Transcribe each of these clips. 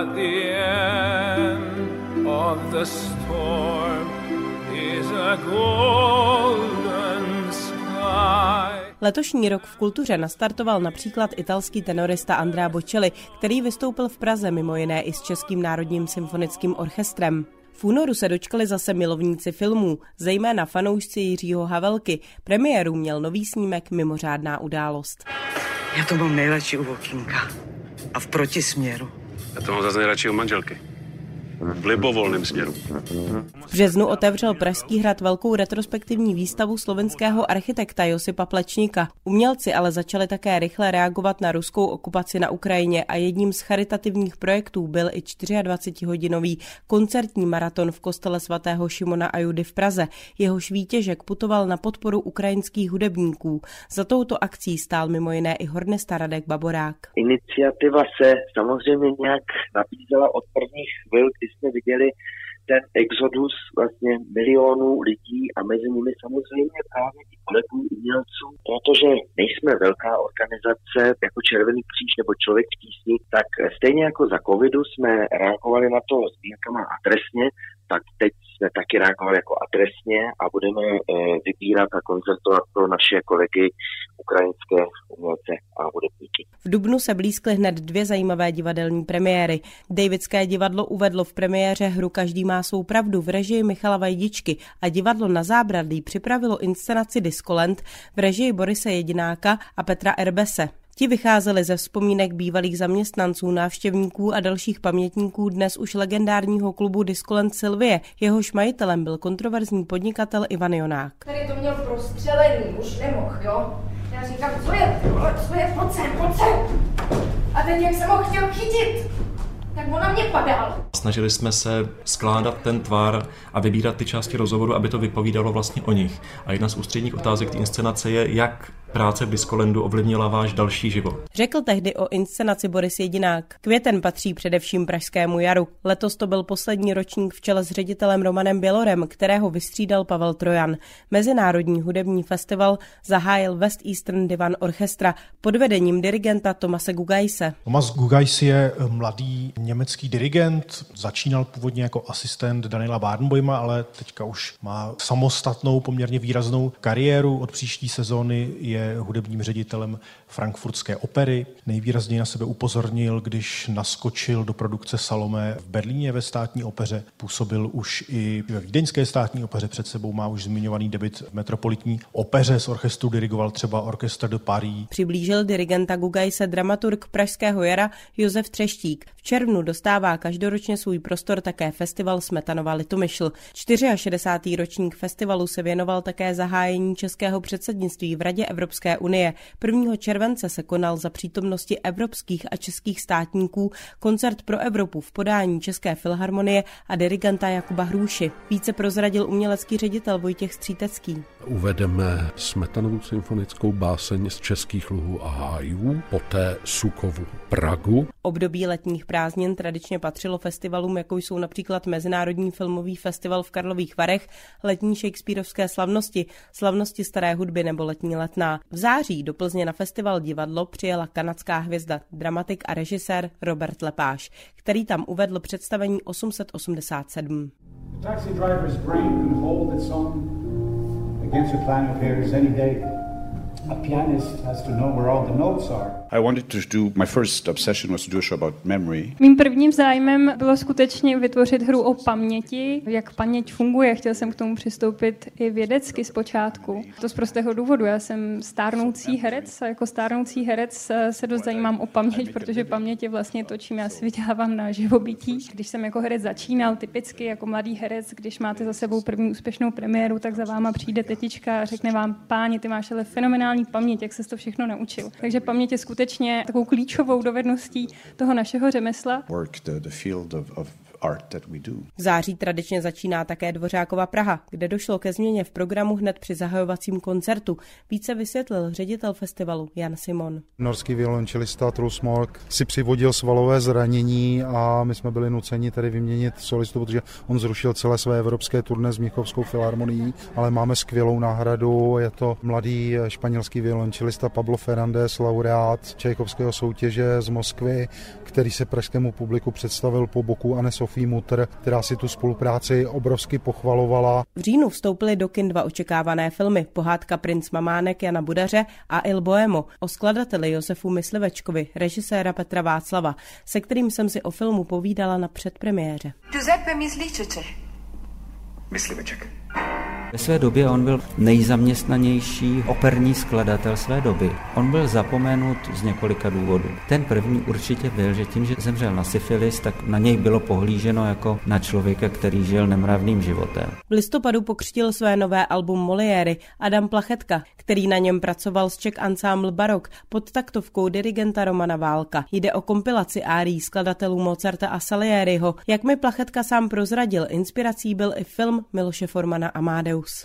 At the end of the storm is a golden sky. Letošní rok v kultuře nastartoval například italský tenorista Andrea Bocelli, který vystoupil v Praze mimo jiné i s Českým národním symfonickým orchestrem. V únoru se dočkali zase milovníci filmů, zejména fanoušci Jiřího Havelky. Premiéru měl nový snímek Mimořádná událost. Já to mám nejradši u okýnka a v protisměru. Já to mám zase nejradši u manželky v libovolném směru. V březnu otevřel Pražský hrad velkou retrospektivní výstavu slovenského architekta Josipa Plečníka. Umělci ale začali také rychle reagovat na ruskou okupaci na Ukrajině a jedním z charitativních projektů byl i 24-hodinový koncertní maraton v kostele svatého Šimona a Judy v Praze. Jehož výtěžek putoval na podporu ukrajinských hudebníků. Za touto akcí stál mimo jiné i hornista Radek Baborák. Iniciativa se samozřejmě nějak nabízela od prvních chvil, kdy jsme viděli ten exodus vlastně milionů lidí a mezi nimi samozřejmě právě i kolegů umělců, protože nejsme velká organizace jako Červený kříž nebo Člověk v tísni, tak stejně jako za covidu jsme reagovali na to sbírkama adresně, tak teď jsme taky reagovali jako adresně a budeme eh, vybírat a koncertovat pro naše kolegy ukrajinské umělce a hudebníky. V Dubnu se blízkly hned dvě zajímavé divadelní premiéry. Davidské divadlo uvedlo v premiéře hru Každý má svou pravdu v režii Michala Vajdičky a divadlo na zábradlí připravilo inscenaci Diskolent v režii Borise Jedináka a Petra Erbese. Ti vycházeli ze vzpomínek bývalých zaměstnanců, návštěvníků a dalších pamětníků dnes už legendárního klubu Diskolent Silvie. Jehož majitelem byl kontroverzní podnikatel Ivan Jonák. Tady to měl prostřelený, už nemohl, jo? Já říkám, co je, co je, pojď sem, pojď sem. A teď jak jsem ho chtěl chytit, tak on na mě padal. Snažili jsme se skládat ten tvar a vybírat ty části rozhovoru, aby to vypovídalo vlastně o nich. A jedna z ústředních otázek té inscenace je, jak práce v Diskolendu ovlivnila váš další život. Řekl tehdy o inscenaci Boris Jedinák. Květen patří především Pražskému jaru. Letos to byl poslední ročník v čele s ředitelem Romanem Bělorem, kterého vystřídal Pavel Trojan. Mezinárodní hudební festival zahájil West Eastern Divan Orchestra pod vedením dirigenta Tomase Gugajse. Tomas Gugajs je mladý německý dirigent, začínal původně jako asistent Daniela Barnboima, ale teďka už má samostatnou poměrně výraznou kariéru. Od příští sezóny je hudebním ředitelem frankfurtské opery. Nejvýrazněji na sebe upozornil, když naskočil do produkce Salomé v Berlíně ve státní opeře. Působil už i ve Vídeňské státní opeře, před sebou má už zmiňovaný debit v Metropolitní opeře. Z orchestru dirigoval třeba Orchestre de Paris. Přiblížil dirigenta Gugajse dramaturg Pražského jara Josef Třeštík. V červnu dostává každoročně svůj prostor také festival Smetanova Litomyšl. 64. ročník festivalu se věnoval také zahájení českého předsednictví v Radě Evropské unie. 1. července se konal za přítomnosti evropských a českých státníků koncert pro Evropu v podání České filharmonie a dirigenta Jakuba Hrůši. Více prozradil umělecký ředitel Vojtěch Střítecký. Uvedeme Smetanovou symfonickou báseň z českých luhů a hájů, poté Sukovu Pragu. Období letních prázdnin tradičně patřilo festivalům, jako jsou například Mezinárodní filmový festival v Karlových Varech, letní Shakespeareovské slavnosti, slavnosti staré hudby nebo letní letná. V září do Plzně na festival divadlo přijela kanadská hvězda, dramatik a režisér Robert Lepáš, který tam uvedl představení 887. The taxi driver's brain can hold its own against a plan of hairs any day. A pianist has to know where all the notes are. Mým prvním zájmem bylo skutečně vytvořit hru o paměti, jak paměť funguje. Chtěl jsem k tomu přistoupit i vědecky zpočátku. To z prostého důvodu. Já jsem stárnoucí herec a jako stárnoucí herec se dost zajímám o paměť, protože paměť je vlastně to, čím já si vydělávám na živobytí. Když jsem jako herec začínal, typicky jako mladý herec, když máte za sebou první úspěšnou premiéru, tak za váma přijde tetička a řekne vám, páni, ty máš ale fenomenální paměť, jak se to všechno naučil. Takže paměť je skutečně skutečně takovou klíčovou dovedností toho našeho řemesla. art that we do. V září tradičně začíná také Dvořákova Praha, kde došlo ke změně v programu hned při zahajovacím koncertu. Více vysvětlil ředitel festivalu Jan Simon. Norský violončelista Truls Mork si přivodil svalové zranění a my jsme byli nuceni tedy vyměnit solistu, protože on zrušil celé své evropské turné s Mnichovskou filharmonií, ale máme skvělou náhradu. Je to mladý španělský violončelista Pablo Fernández, laureát Čajkovského soutěže z Moskvy, který se pražskému publiku představil po boku Anne Sophie Mutter, která si tu spolupráci obrovsky pochvalovala. V říjnu vstoupily do kin dva očekávané filmy Pohádka princ Mamánek Jana Budaře a Il Boemo o skladateli Josefu Myslivečkovi, režiséra Petra Václava, se kterým jsem si o filmu povídala na předpremiéře. Giuseppe Myslíčeče. Mysliveček. Ve své době on byl nejzaměstnanější operní skladatel své doby. On byl zapomenut z několika důvodů. Ten první určitě byl, že tím, že zemřel na syfilis, tak na něj bylo pohlíženo jako na člověka, který žil nemravným životem. V listopadu pokřtil své nové album Moliéry Adam Plachetka, který na něm pracoval s Czech Ensemble Barok pod taktovkou dirigenta Romana Válka. Jde o kompilaci árií skladatelů Mozarta a Salieriho. Jak mi Plachetka sám prozradil, inspirací byl i film Miloše Formana News.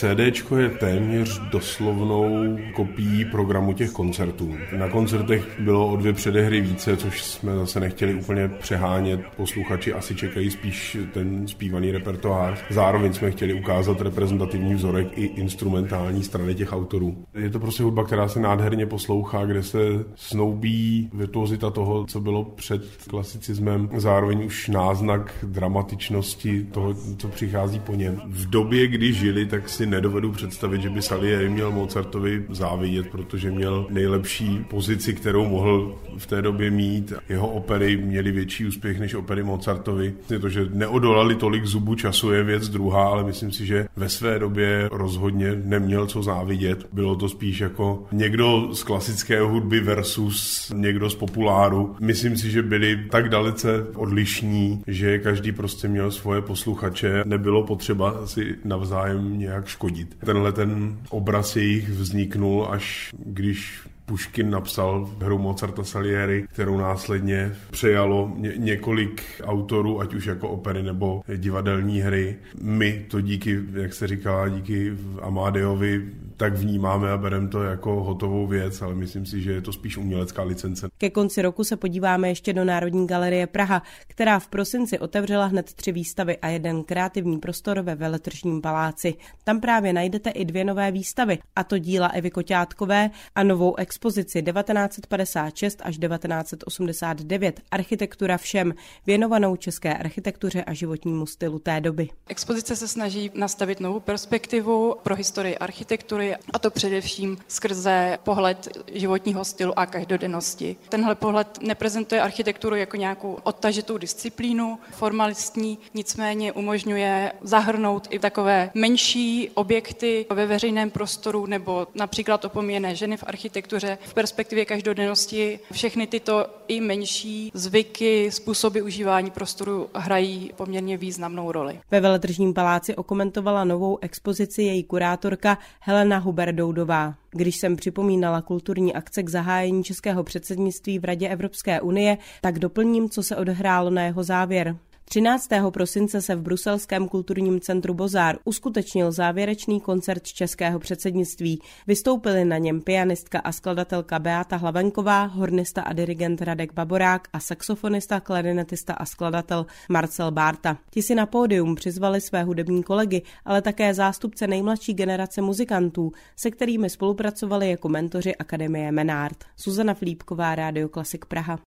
CDčko je téměř doslovnou kopií programu těch koncertů. Na koncertech bylo o dvě předehry více, což jsme zase nechtěli úplně přehánět. Posluchači asi čekají spíš ten zpívaný repertoár. Zároveň jsme chtěli ukázat reprezentativní vzorek i instrumentální strany těch autorů. Je to prostě hudba, která se nádherně poslouchá, kde se snoubí virtuozita toho, co bylo před klasicismem, zároveň už náznak dramatičnosti toho, co přichází po něm. V době, kdy žili, tak si nedovedu představit, že by Salieri měl Mozartovi závidět, protože měl nejlepší pozici, kterou mohl v té době mít. Jeho opery měly větší úspěch než opery Mozartovi. Je to, že neodolali tolik zubu času, je věc druhá, ale myslím si, že ve své době rozhodně neměl co závidět. Bylo to spíš jako někdo z klasické hudby versus někdo z populáru. Myslím si, že byli tak dalece odlišní, že každý prostě měl svoje posluchače. Nebylo potřeba si navzájem nějak škodit. Tenhle ten obraz jejich vzniknul až když Puškin napsal hru Mozarta Salieri, kterou následně přejalo ně- několik autorů, ať už jako opery nebo divadelní hry. My to díky, jak se říká, díky Amadeovi tak vnímáme a bereme to jako hotovou věc, ale myslím si, že je to spíš umělecká licence. Ke konci roku se podíváme ještě do Národní galerie Praha, která v prosinci otevřela hned tři výstavy a jeden kreativní prostor ve Veletržním paláci. Tam právě najdete i dvě nové výstavy, a to díla Evy Koťátkové a novou expozici 1956 až 1989 Architektura všem, věnovanou české architektuře a životnímu stylu té doby. Expozice se snaží nastavit novou perspektivu pro historii architektury a to především skrze pohled životního stylu a každodennosti. Tenhle pohled neprezentuje architekturu jako nějakou odtažitou disciplínu formalistní, nicméně umožňuje zahrnout i takové menší objekty ve veřejném prostoru nebo například opomíjené ženy v architektuře v perspektivě každodennosti. Všechny tyto i menší zvyky, způsoby užívání prostoru hrají poměrně významnou roli. Ve Veletržním paláci okomentovala novou expozici její kurátorka Helena Huberdoudová. Když jsem připomínala kulturní akce k zahájení českého předsednictví v Radě Evropské unie, tak doplním, co se odehrálo na jeho závěr. 13. prosince se v bruselském kulturním centru Bozár uskutečnil závěrečný koncert českého předsednictví. Vystoupili na něm pianistka a skladatelka Beata Hlavenková, hornista a dirigent Radek Baborák a saxofonista, klarinetista a skladatel Marcel Bárta. Ti si na pódium přizvali své hudební kolegy, ale také zástupce nejmladší generace muzikantů, se kterými spolupracovali jako mentoři Akademie Menard. Suzana Flípková, Rádio Klasik Praha.